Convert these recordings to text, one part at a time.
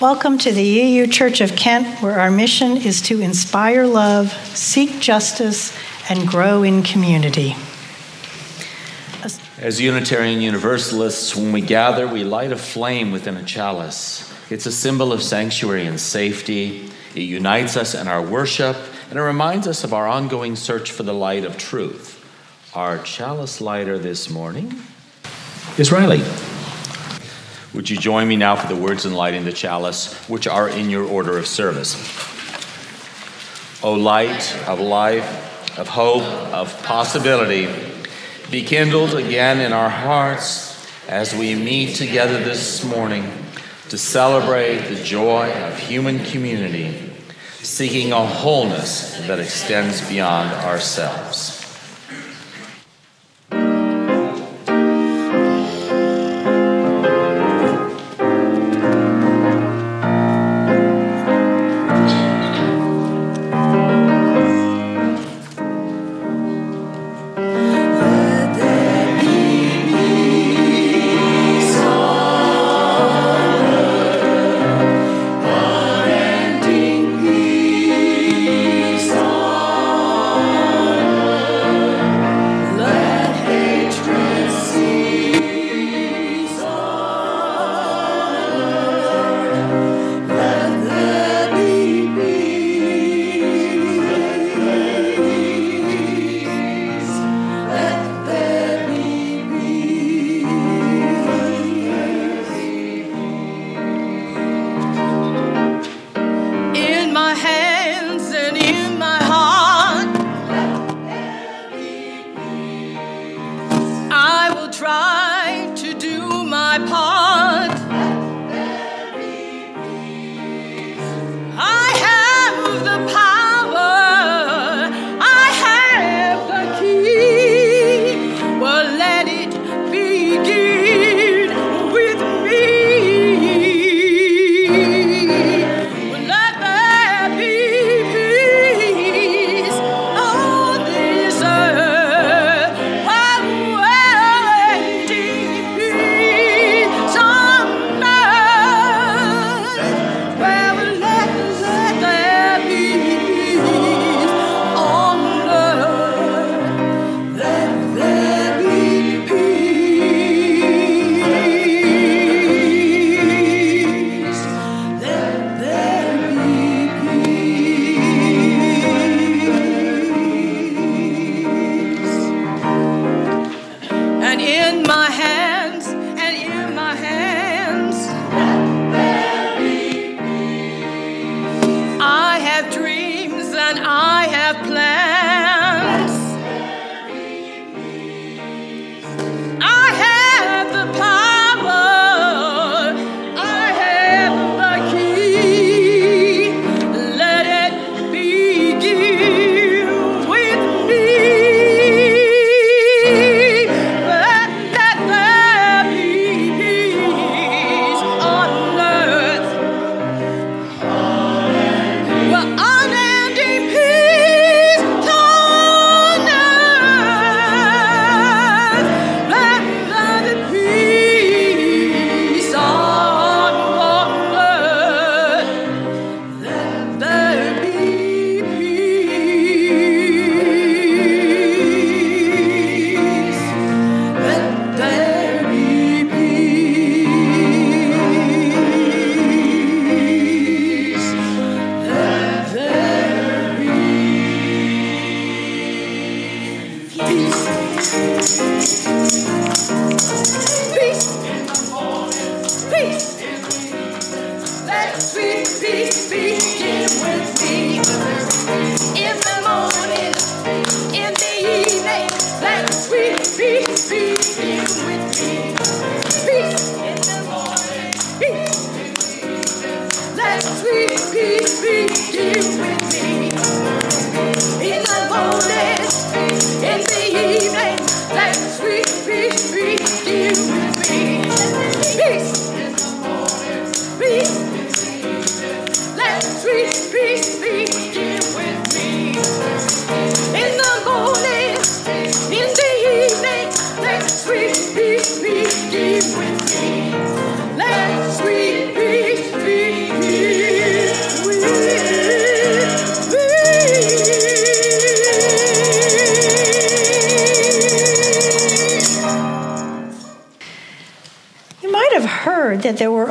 Welcome to the UU Church of Kent, where our mission is to inspire love, seek justice, and grow in community. As Unitarian Universalists, when we gather, we light a flame within a chalice. It's a symbol of sanctuary and safety. It unites us in our worship, and it reminds us of our ongoing search for the light of truth. Our chalice lighter this morning is Riley. Would you join me now for the words in lighting the chalice, which are in your order of service? O light of life, of hope, of possibility, be kindled again in our hearts as we meet together this morning to celebrate the joy of human community, seeking a wholeness that extends beyond ourselves.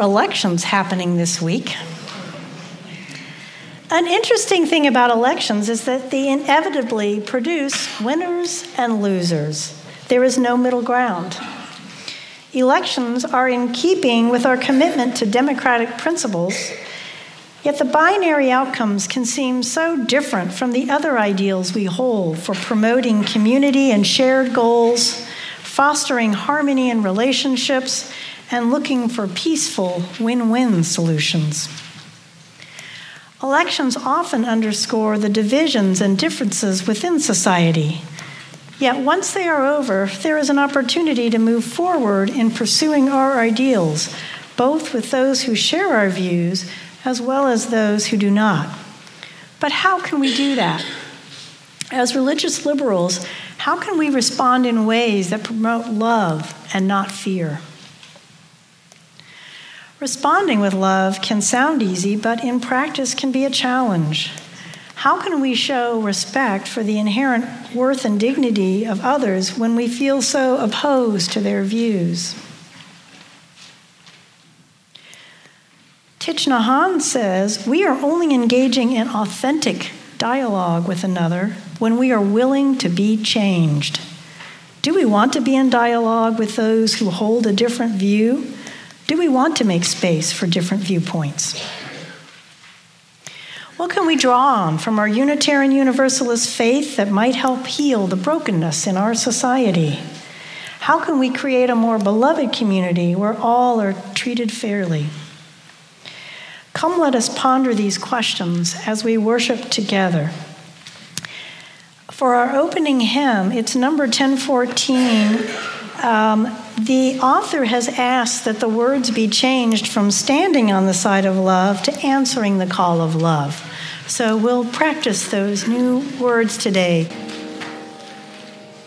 Elections happening this week. An interesting thing about elections is that they inevitably produce winners and losers. There is no middle ground. Elections are in keeping with our commitment to democratic principles, yet the binary outcomes can seem so different from the other ideals we hold for promoting community and shared goals, fostering harmony in relationships, and looking for peaceful win win solutions. Elections often underscore the divisions and differences within society. Yet once they are over, there is an opportunity to move forward in pursuing our ideals, both with those who share our views as well as those who do not. But how can we do that? As religious liberals, how can we respond in ways that promote love and not fear? Responding with love can sound easy, but in practice can be a challenge. How can we show respect for the inherent worth and dignity of others when we feel so opposed to their views? Thich Nhat Hanh says we are only engaging in authentic dialogue with another when we are willing to be changed. Do we want to be in dialogue with those who hold a different view? Do we want to make space for different viewpoints? What can we draw on from our Unitarian Universalist faith that might help heal the brokenness in our society? How can we create a more beloved community where all are treated fairly? Come, let us ponder these questions as we worship together. For our opening hymn, it's number 1014. Um, the author has asked that the words be changed from standing on the side of love to answering the call of love. So we'll practice those new words today.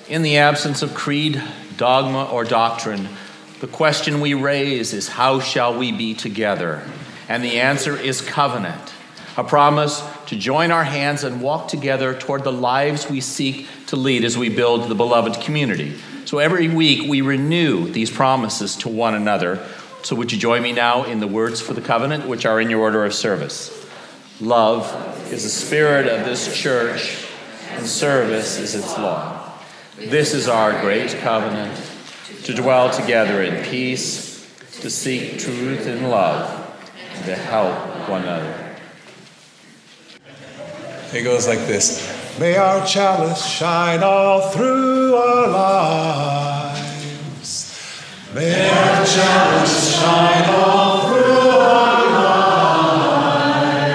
In the absence of creed, dogma, or doctrine, the question we raise is how shall we be together? And the answer is covenant, a promise to join our hands and walk together toward the lives we seek to lead as we build the beloved community. So every week we renew these promises to one another. So would you join me now in the words for the covenant, which are in your order of service? Love is the spirit of this church, and service is its law. This is our great covenant to dwell together in peace, to seek truth in love, and to help one another. It goes like this May our chalice shine all through our lives. May our chalice shine all through our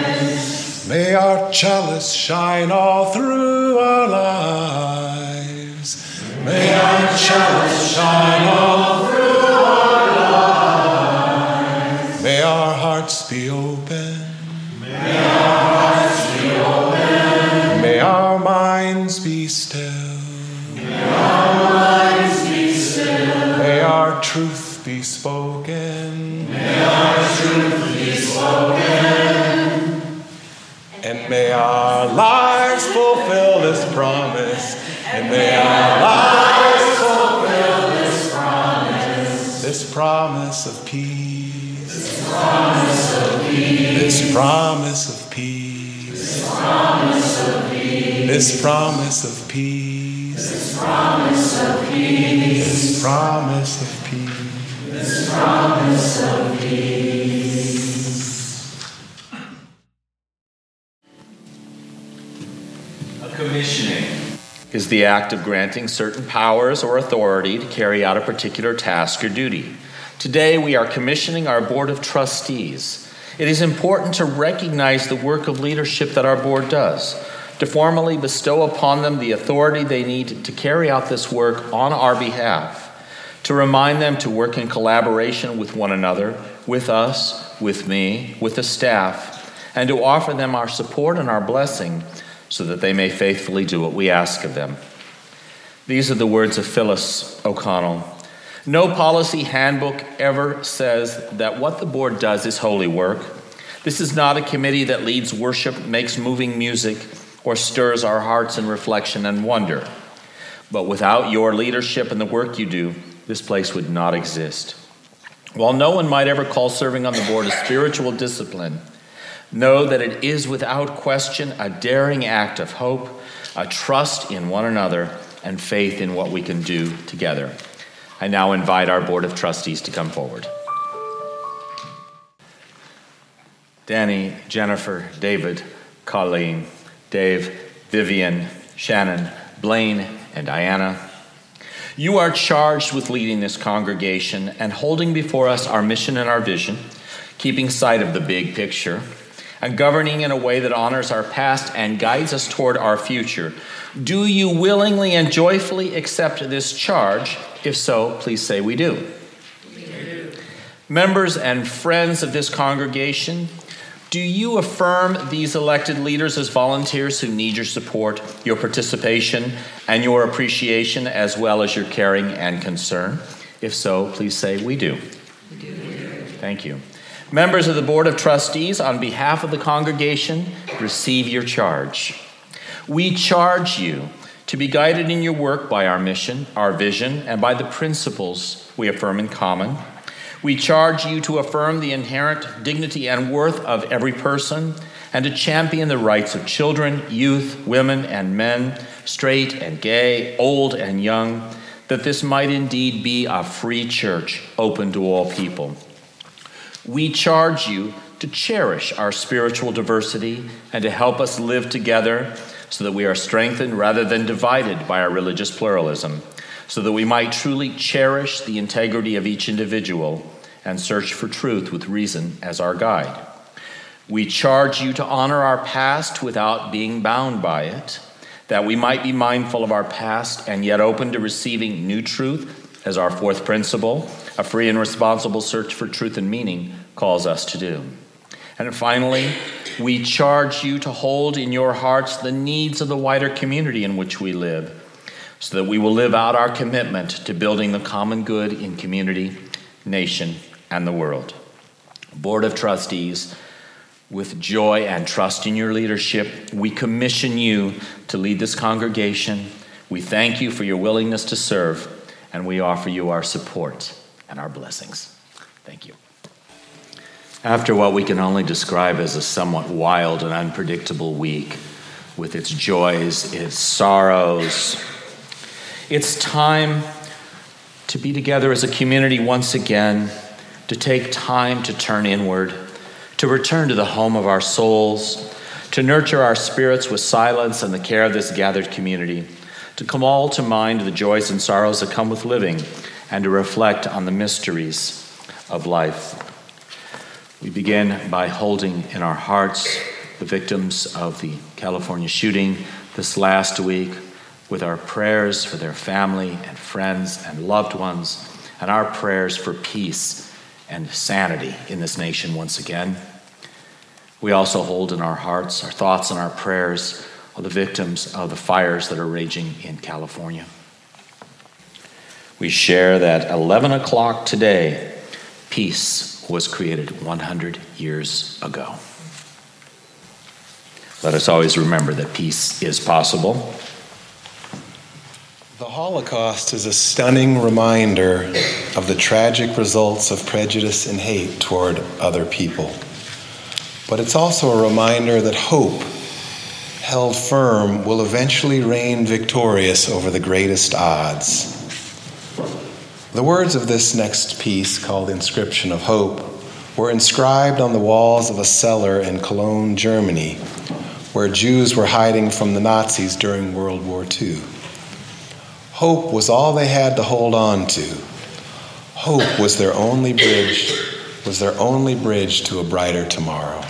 lives. May our chalice shine all through our lives. May our chalice shine spoken. May our truth be spoken. And may our lives fulfill this promise. And may our lives fulfill this promise. This promise of peace. This promise of peace. This promise of peace. This promise of peace. This promise of peace. This promise of peace. This promise of peace. Promise of peace. A commissioning is the act of granting certain powers or authority to carry out a particular task or duty. Today, we are commissioning our Board of Trustees. It is important to recognize the work of leadership that our board does, to formally bestow upon them the authority they need to carry out this work on our behalf, to remind them to work in collaboration with one another, with us, with me, with the staff, and to offer them our support and our blessing so that they may faithfully do what we ask of them. These are the words of Phyllis O'Connell. No policy handbook ever says that what the board does is holy work. This is not a committee that leads worship, makes moving music, or stirs our hearts in reflection and wonder. But without your leadership and the work you do, this place would not exist. While no one might ever call serving on the board a spiritual discipline, know that it is without question a daring act of hope, a trust in one another, and faith in what we can do together. I now invite our Board of Trustees to come forward. Danny, Jennifer, David, Colleen, Dave, Vivian, Shannon, Blaine, and Diana. You are charged with leading this congregation and holding before us our mission and our vision, keeping sight of the big picture, and governing in a way that honors our past and guides us toward our future. Do you willingly and joyfully accept this charge? If so, please say we do. We do. Members and friends of this congregation, do you affirm these elected leaders as volunteers who need your support, your participation, and your appreciation, as well as your caring and concern? If so, please say, We do. We do. Thank you. Members of the Board of Trustees, on behalf of the congregation, receive your charge. We charge you to be guided in your work by our mission, our vision, and by the principles we affirm in common we charge you to affirm the inherent dignity and worth of every person and to champion the rights of children, youth, women, and men, straight and gay, old and young, that this might indeed be a free church open to all people. We charge you to cherish our spiritual diversity and to help us live together so that we are strengthened rather than divided by our religious pluralism so that we might truly cherish the integrity of each individual and search for truth with reason as our guide. We charge you to honor our past without being bound by it, that we might be mindful of our past and yet open to receiving new truth as our fourth principle, a free and responsible search for truth and meaning calls us to do. And finally, we charge you to hold in your hearts the needs of the wider community in which we live so that we will live out our commitment to building the common good in community, nation, and the world. Board of Trustees, with joy and trust in your leadership, we commission you to lead this congregation. We thank you for your willingness to serve, and we offer you our support and our blessings. Thank you. After what we can only describe as a somewhat wild and unpredictable week, with its joys, its sorrows, it's time to be together as a community once again, to take time to turn inward, to return to the home of our souls, to nurture our spirits with silence and the care of this gathered community, to call to mind the joys and sorrows that come with living, and to reflect on the mysteries of life. We begin by holding in our hearts the victims of the California shooting this last week with our prayers for their family and friends and loved ones, and our prayers for peace and sanity in this nation once again. We also hold in our hearts, our thoughts, and our prayers of the victims of the fires that are raging in California. We share that 11 o'clock today, peace was created 100 years ago. Let us always remember that peace is possible the Holocaust is a stunning reminder of the tragic results of prejudice and hate toward other people. But it's also a reminder that hope, held firm, will eventually reign victorious over the greatest odds. The words of this next piece, called Inscription of Hope, were inscribed on the walls of a cellar in Cologne, Germany, where Jews were hiding from the Nazis during World War II. Hope was all they had to hold on to. Hope was their only bridge, was their only bridge to a brighter tomorrow.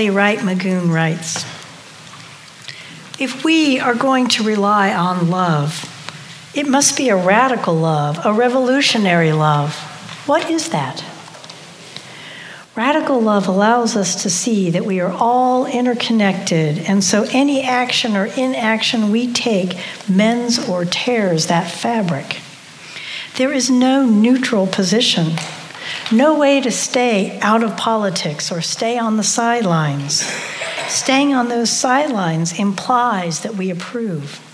Emily Wright Magoon writes If we are going to rely on love, it must be a radical love, a revolutionary love. What is that? Radical love allows us to see that we are all interconnected, and so any action or inaction we take mends or tears that fabric. There is no neutral position no way to stay out of politics or stay on the sidelines. Staying on those sidelines implies that we approve.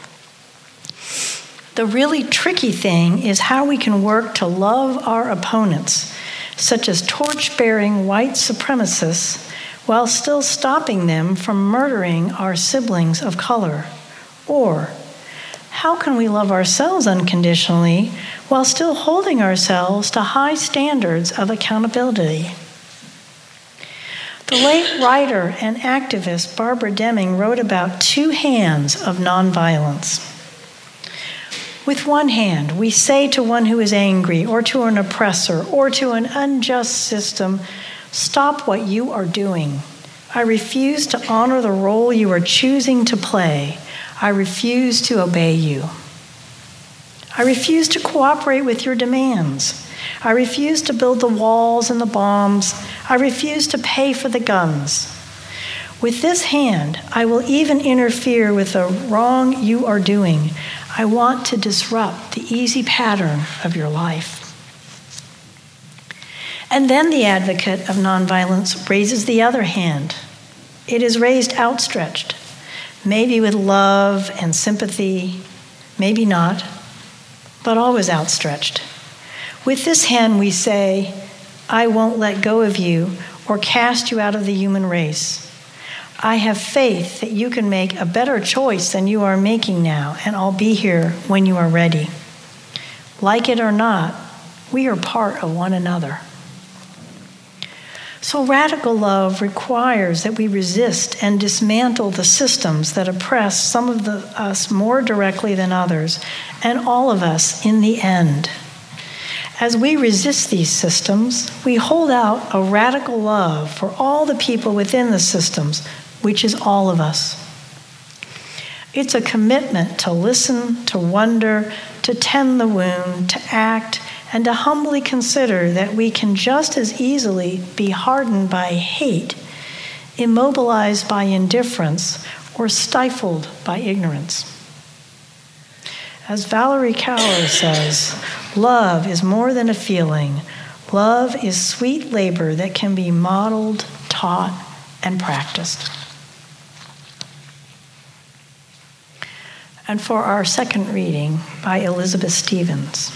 The really tricky thing is how we can work to love our opponents, such as torch bearing white supremacists, while still stopping them from murdering our siblings of color. Or, how can we love ourselves unconditionally while still holding ourselves to high standards of accountability. The late writer and activist Barbara Deming wrote about two hands of nonviolence. With one hand, we say to one who is angry, or to an oppressor, or to an unjust system, Stop what you are doing. I refuse to honor the role you are choosing to play. I refuse to obey you. I refuse to cooperate with your demands. I refuse to build the walls and the bombs. I refuse to pay for the guns. With this hand, I will even interfere with the wrong you are doing. I want to disrupt the easy pattern of your life. And then the advocate of nonviolence raises the other hand. It is raised outstretched, maybe with love and sympathy, maybe not but always outstretched. With this hand, we say, I won't let go of you or cast you out of the human race. I have faith that you can make a better choice than you are making now, and I'll be here when you are ready. Like it or not, we are part of one another. So, radical love requires that we resist and dismantle the systems that oppress some of the, us more directly than others, and all of us in the end. As we resist these systems, we hold out a radical love for all the people within the systems, which is all of us. It's a commitment to listen, to wonder, to tend the wound, to act, and to humbly consider that we can just as easily be hardened by hate, immobilized by indifference, or stifled by ignorance. As Valerie Kaur says, love is more than a feeling. Love is sweet labor that can be modeled, taught, and practiced. And for our second reading by Elizabeth Stevens.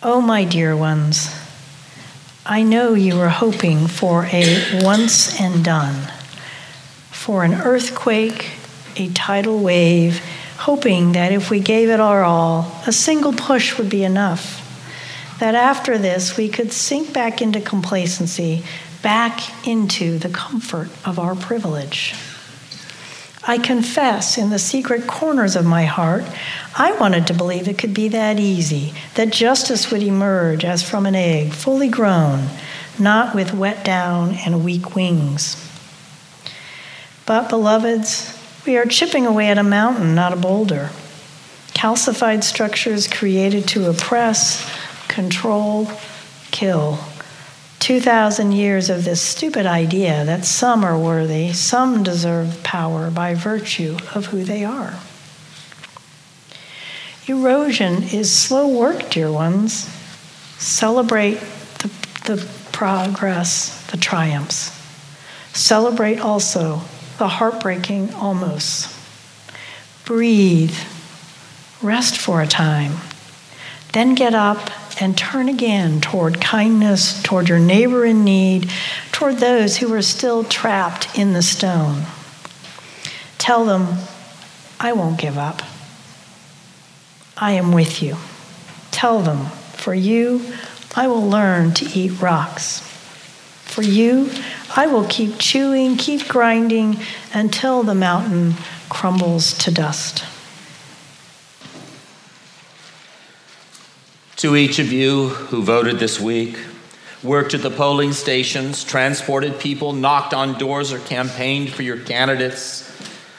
Oh, my dear ones, I know you were hoping for a once and done, for an earthquake, a tidal wave, hoping that if we gave it our all, a single push would be enough. That after this, we could sink back into complacency, back into the comfort of our privilege. I confess in the secret corners of my heart, I wanted to believe it could be that easy, that justice would emerge as from an egg, fully grown, not with wet down and weak wings. But, beloveds, we are chipping away at a mountain, not a boulder. Calcified structures created to oppress, control, kill. 2,000 years of this stupid idea that some are worthy, some deserve power by virtue of who they are. Erosion is slow work, dear ones. Celebrate the, the progress, the triumphs. Celebrate also the heartbreaking almost. Breathe. Rest for a time. Then get up and turn again toward kindness, toward your neighbor in need, toward those who are still trapped in the stone. Tell them, I won't give up. I am with you. Tell them, for you, I will learn to eat rocks. For you, I will keep chewing, keep grinding until the mountain crumbles to dust. To each of you who voted this week, worked at the polling stations, transported people, knocked on doors, or campaigned for your candidates,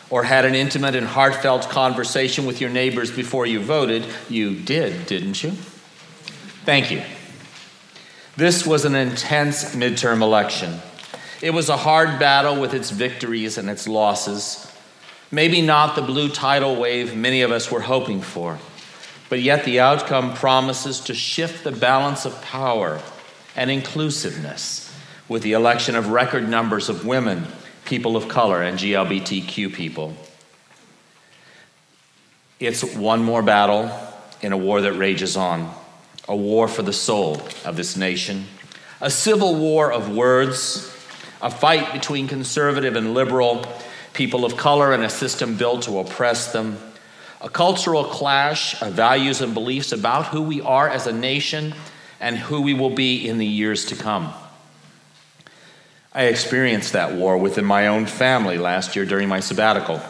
or had an intimate and heartfelt conversation with your neighbors before you voted, you did, didn't you? Thank you. This was an intense midterm election. It was a hard battle with its victories and its losses. Maybe not the blue tidal wave many of us were hoping for, but yet the outcome promises to shift the balance of power and inclusiveness with the election of record numbers of women, people of color, and GLBTQ people. It's one more battle in a war that rages on, a war for the soul of this nation, a civil war of words, a fight between conservative and liberal, people of color, and a system built to oppress them, a cultural clash of values and beliefs about who we are as a nation and who we will be in the years to come. I experienced that war within my own family last year during my sabbatical.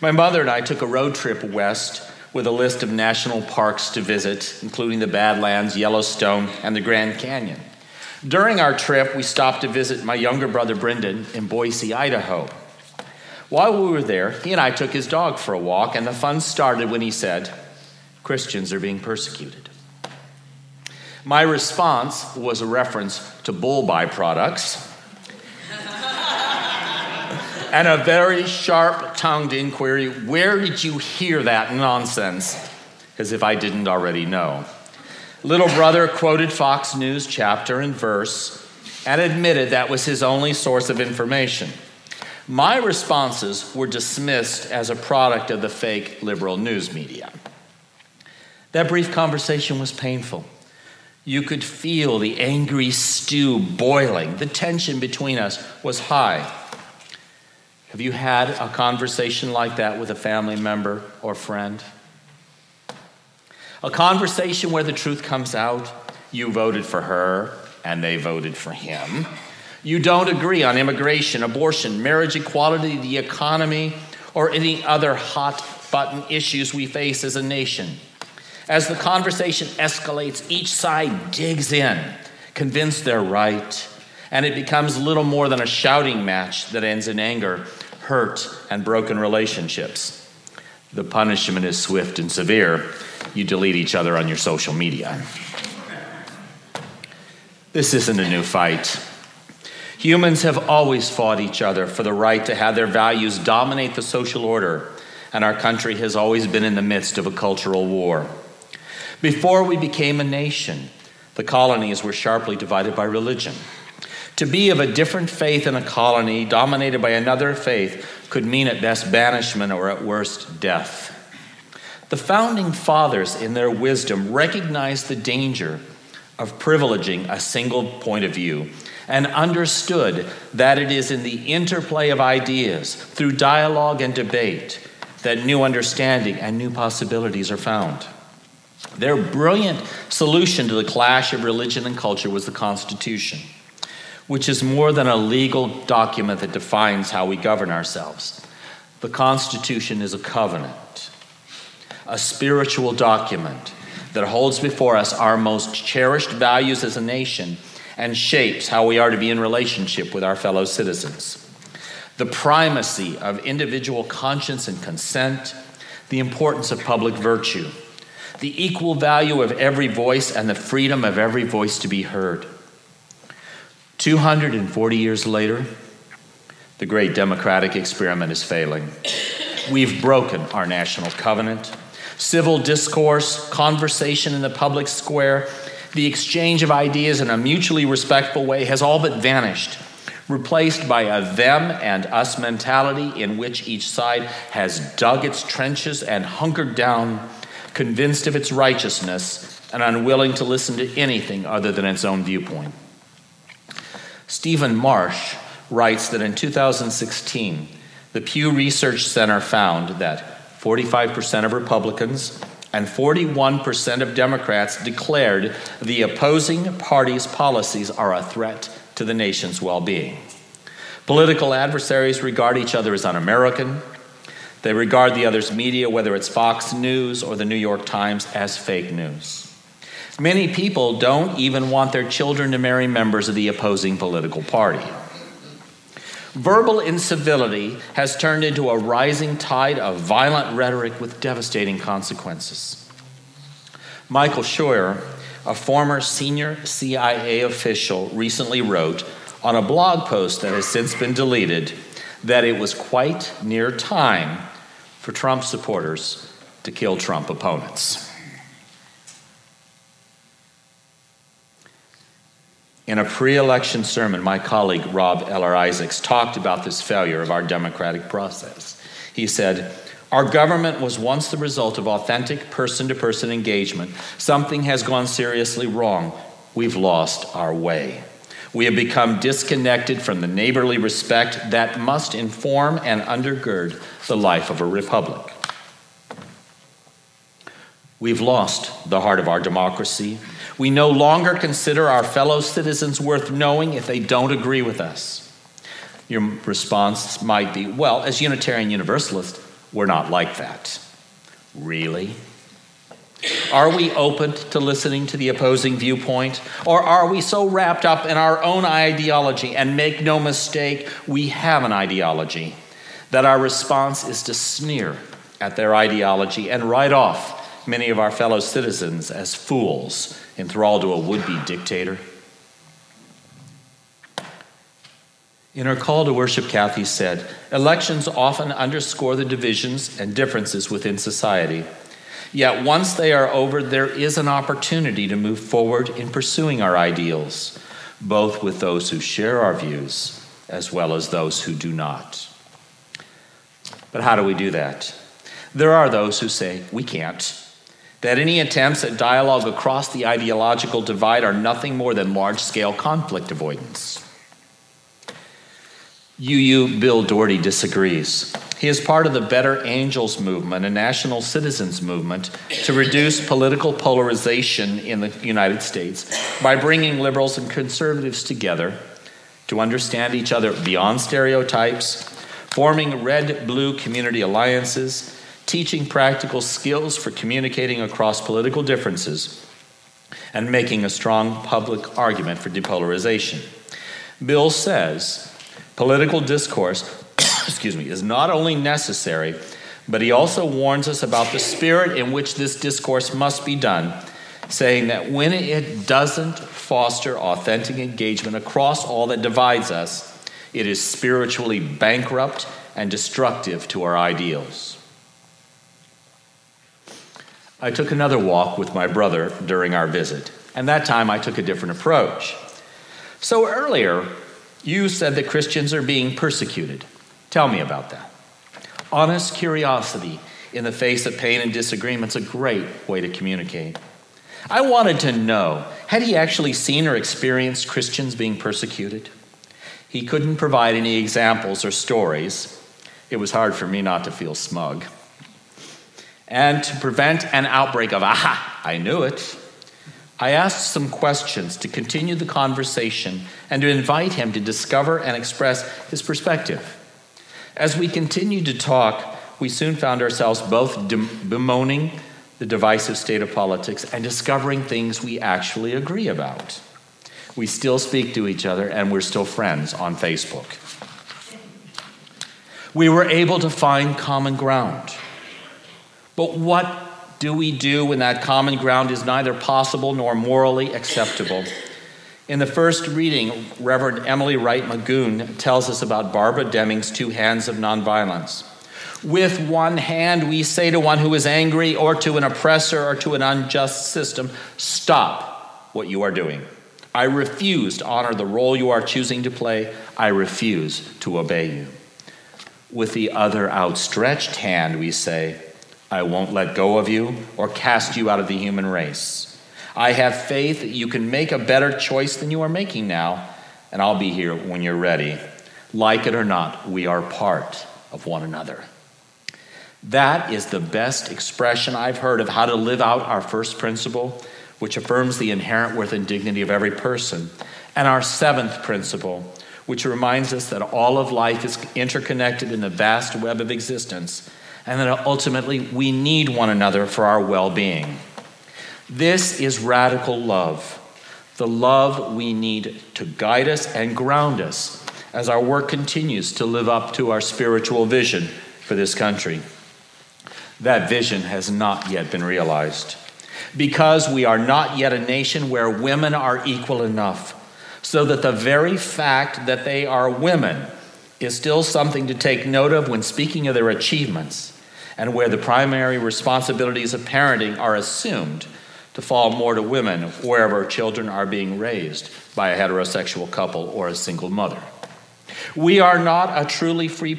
My mother and I took a road trip west with a list of national parks to visit, including the Badlands, Yellowstone, and the Grand Canyon. During our trip, we stopped to visit my younger brother Brendan in Boise, Idaho. While we were there, he and I took his dog for a walk, and the fun started when he said, Christians are being persecuted. My response was a reference to bull byproducts and a very sharp tongued inquiry Where did you hear that nonsense? As if I didn't already know. Little brother quoted Fox News chapter and verse and admitted that was his only source of information. My responses were dismissed as a product of the fake liberal news media. That brief conversation was painful. You could feel the angry stew boiling. The tension between us was high. Have you had a conversation like that with a family member or friend? A conversation where the truth comes out. You voted for her and they voted for him. You don't agree on immigration, abortion, marriage equality, the economy, or any other hot button issues we face as a nation. As the conversation escalates, each side digs in, convinced they're right, and it becomes little more than a shouting match that ends in anger, hurt, and broken relationships. The punishment is swift and severe. You delete each other on your social media. This isn't a new fight. Humans have always fought each other for the right to have their values dominate the social order, and our country has always been in the midst of a cultural war. Before we became a nation, the colonies were sharply divided by religion. To be of a different faith in a colony dominated by another faith could mean at best banishment or at worst death. The founding fathers, in their wisdom, recognized the danger of privileging a single point of view and understood that it is in the interplay of ideas, through dialogue and debate, that new understanding and new possibilities are found. Their brilliant solution to the clash of religion and culture was the Constitution, which is more than a legal document that defines how we govern ourselves. The Constitution is a covenant, a spiritual document that holds before us our most cherished values as a nation and shapes how we are to be in relationship with our fellow citizens. The primacy of individual conscience and consent, the importance of public virtue the equal value of every voice and the freedom of every voice to be heard. 240 years later, the great democratic experiment is failing. We've broken our national covenant. Civil discourse, conversation in the public square, the exchange of ideas in a mutually respectful way has all but vanished, replaced by a them and us mentality in which each side has dug its trenches and hunkered down convinced of its righteousness and unwilling to listen to anything other than its own viewpoint. Stephen Marsh writes that in 2016, the Pew Research Center found that 45% of Republicans and 41% of Democrats declared the opposing party's policies are a threat to the nation's well being. Political adversaries regard each other as un American, they regard the other's media, whether it's Fox News or the New York Times, as fake news. Many people don't even want their children to marry members of the opposing political party. Verbal incivility has turned into a rising tide of violent rhetoric with devastating consequences. Michael Scheuer, a former senior CIA official, recently wrote on a blog post that has since been deleted that it was quite near time for Trump supporters to kill Trump opponents. In a pre election sermon, my colleague Rob Eller Isaacs talked about this failure of our democratic process. He said, Our government was once the result of authentic person to person engagement. Something has gone seriously wrong. We've lost our way. We have become disconnected from the neighborly respect that must inform and undergird the life of a republic. We've lost the heart of our democracy. We no longer consider our fellow citizens worth knowing if they don't agree with us. Your response might be, well, as Unitarian Universalists, we're not like that. Really? Are we open to listening to the opposing viewpoint? Or are we so wrapped up in our own ideology, and make no mistake, we have an ideology, that our response is to sneer at their ideology and write off many of our fellow citizens as fools enthralled to a would be dictator? In her call to worship, Kathy said, Elections often underscore the divisions and differences within society. Yet once they are over, there is an opportunity to move forward in pursuing our ideals, both with those who share our views as well as those who do not. But how do we do that? There are those who say, we can't that any attempts at dialogue across the ideological divide are nothing more than large scale conflict avoidance. UU Bill Doherty disagrees. He is part of the Better Angels movement, a national citizens movement, to reduce political polarization in the United States by bringing liberals and conservatives together to understand each other beyond stereotypes, forming red blue community alliances, teaching practical skills for communicating across political differences, and making a strong public argument for depolarization. Bill says political discourse, excuse me, is not only necessary, but he also warns us about the spirit in which this discourse must be done, saying that when it doesn't foster authentic engagement across all that divides us, it is spiritually bankrupt and destructive to our ideals. I took another walk with my brother during our visit, and that time I took a different approach. So earlier, you said that Christians are being persecuted. Tell me about that. Honest curiosity in the face of pain and disagreement is a great way to communicate. I wanted to know had he actually seen or experienced Christians being persecuted? He couldn't provide any examples or stories. It was hard for me not to feel smug and to prevent an outbreak of, aha, I knew it, I asked some questions to continue the conversation and to invite him to discover and express his perspective. As we continued to talk, we soon found ourselves both bemoaning the divisive state of politics and discovering things we actually agree about. We still speak to each other and we're still friends on Facebook. We were able to find common ground. But what do we do when that common ground is neither possible nor morally acceptable? In the first reading, Reverend Emily Wright Magoon tells us about Barbara Deming's two hands of nonviolence. With one hand, we say to one who is angry or to an oppressor or to an unjust system, Stop what you are doing. I refuse to honor the role you are choosing to play. I refuse to obey you. With the other outstretched hand, we say, I won't let go of you or cast you out of the human race. I have faith that you can make a better choice than you are making now, and I'll be here when you're ready. Like it or not, we are part of one another. That is the best expression I've heard of how to live out our first principle, which affirms the inherent worth and dignity of every person, and our seventh principle, which reminds us that all of life is interconnected in the vast web of existence and that ultimately we need one another for our well being. This is radical love, the love we need to guide us and ground us as our work continues to live up to our spiritual vision for this country. That vision has not yet been realized because we are not yet a nation where women are equal enough, so that the very fact that they are women is still something to take note of when speaking of their achievements, and where the primary responsibilities of parenting are assumed to fall more to women wherever children are being raised by a heterosexual couple or a single mother. We are not a truly free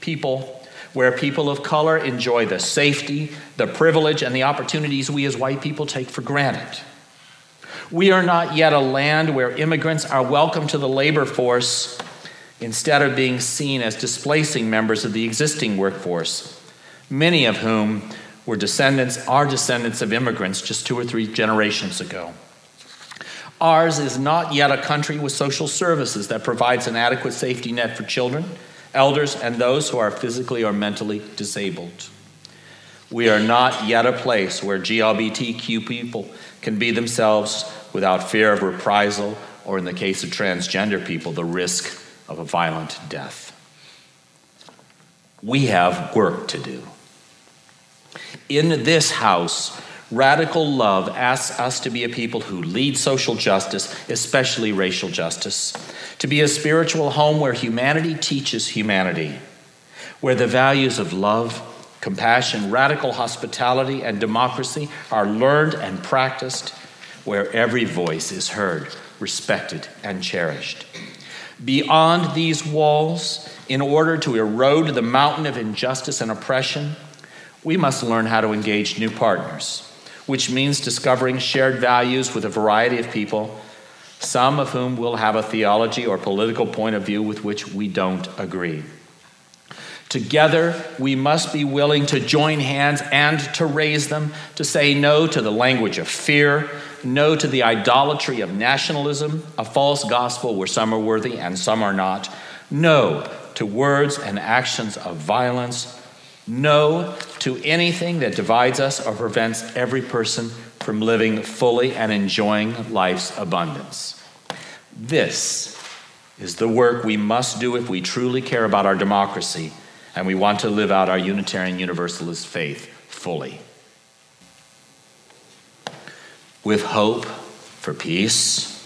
people where people of color enjoy the safety, the privilege, and the opportunities we as white people take for granted. We are not yet a land where immigrants are welcome to the labor force instead of being seen as displacing members of the existing workforce, many of whom were descendants, are descendants of immigrants just two or three generations ago. Ours is not yet a country with social services that provides an adequate safety net for children elders, and those who are physically or mentally disabled. We are not yet a place where GLBTQ people can be themselves without fear of reprisal, or in the case of transgender people, the risk of a violent death. We have work to do. In this house, Radical love asks us to be a people who lead social justice, especially racial justice, to be a spiritual home where humanity teaches humanity, where the values of love, compassion, radical hospitality, and democracy are learned and practiced, where every voice is heard, respected, and cherished. Beyond these walls, in order to erode the mountain of injustice and oppression, we must learn how to engage new partners which means discovering shared values with a variety of people, some of whom will have a theology or political point of view with which we don't agree. Together, we must be willing to join hands and to raise them, to say no to the language of fear, no to the idolatry of nationalism, a false gospel where some are worthy and some are not, no to words and actions of violence, no to anything that divides us or prevents every person from living fully and enjoying life's abundance. This is the work we must do if we truly care about our democracy and we want to live out our Unitarian Universalist faith fully. With hope for peace,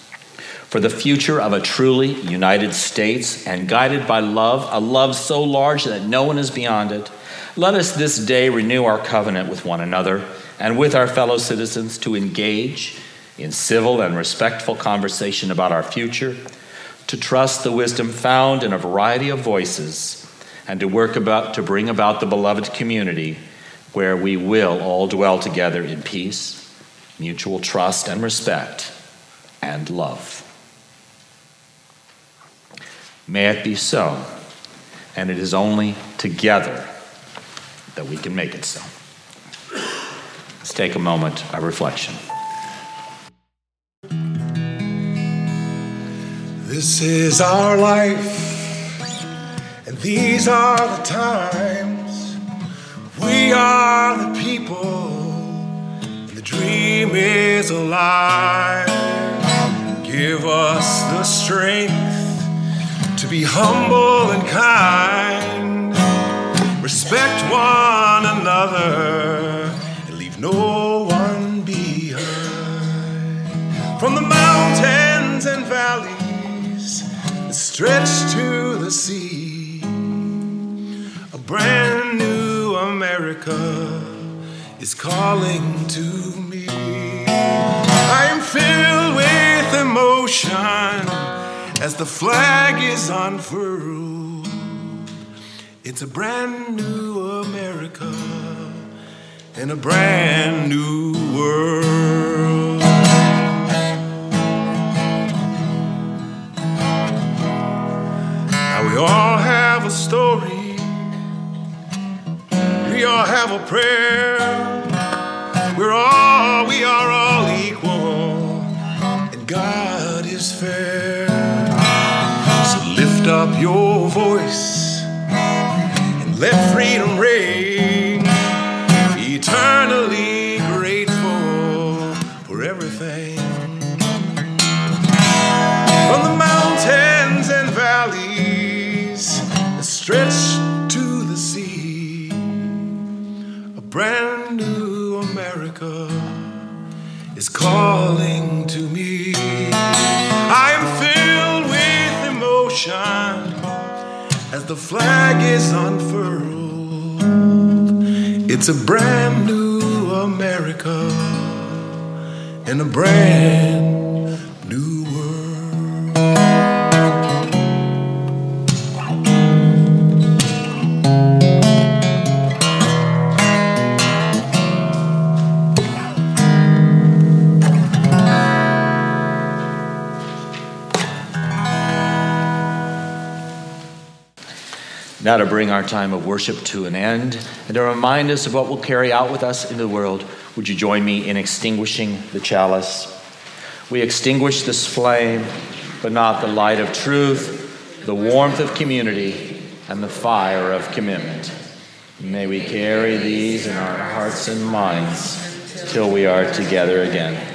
for the future of a truly united States, and guided by love, a love so large that no one is beyond it let us this day renew our covenant with one another and with our fellow citizens to engage in civil and respectful conversation about our future, to trust the wisdom found in a variety of voices, and to work about to bring about the beloved community where we will all dwell together in peace, mutual trust and respect, and love. May it be so, and it is only together that we can make it so. Let's take a moment of reflection. This is our life, and these are the times. We are the people, and the dream is alive. Give us the strength to be humble and kind Respect one another and leave no one behind. From the mountains and valleys that stretch to the sea, a brand new America is calling to me. I am filled with emotion as the flag is unfurled. It's a brand new America and a brand new world. Now we all have a story, we all have a prayer. We're all, we are all equal, and God is fair. So lift up your voice let freedom ring. Eternally grateful for everything. From the mountains and valleys that stretch to the sea, a brand new America is calling the flag is unfurled. It's a brand new America and a brand Now, to bring our time of worship to an end and to remind us of what will carry out with us into the world, would you join me in extinguishing the chalice? We extinguish this flame, but not the light of truth, the warmth of community, and the fire of commitment. May we carry these in our hearts and minds till we are together again.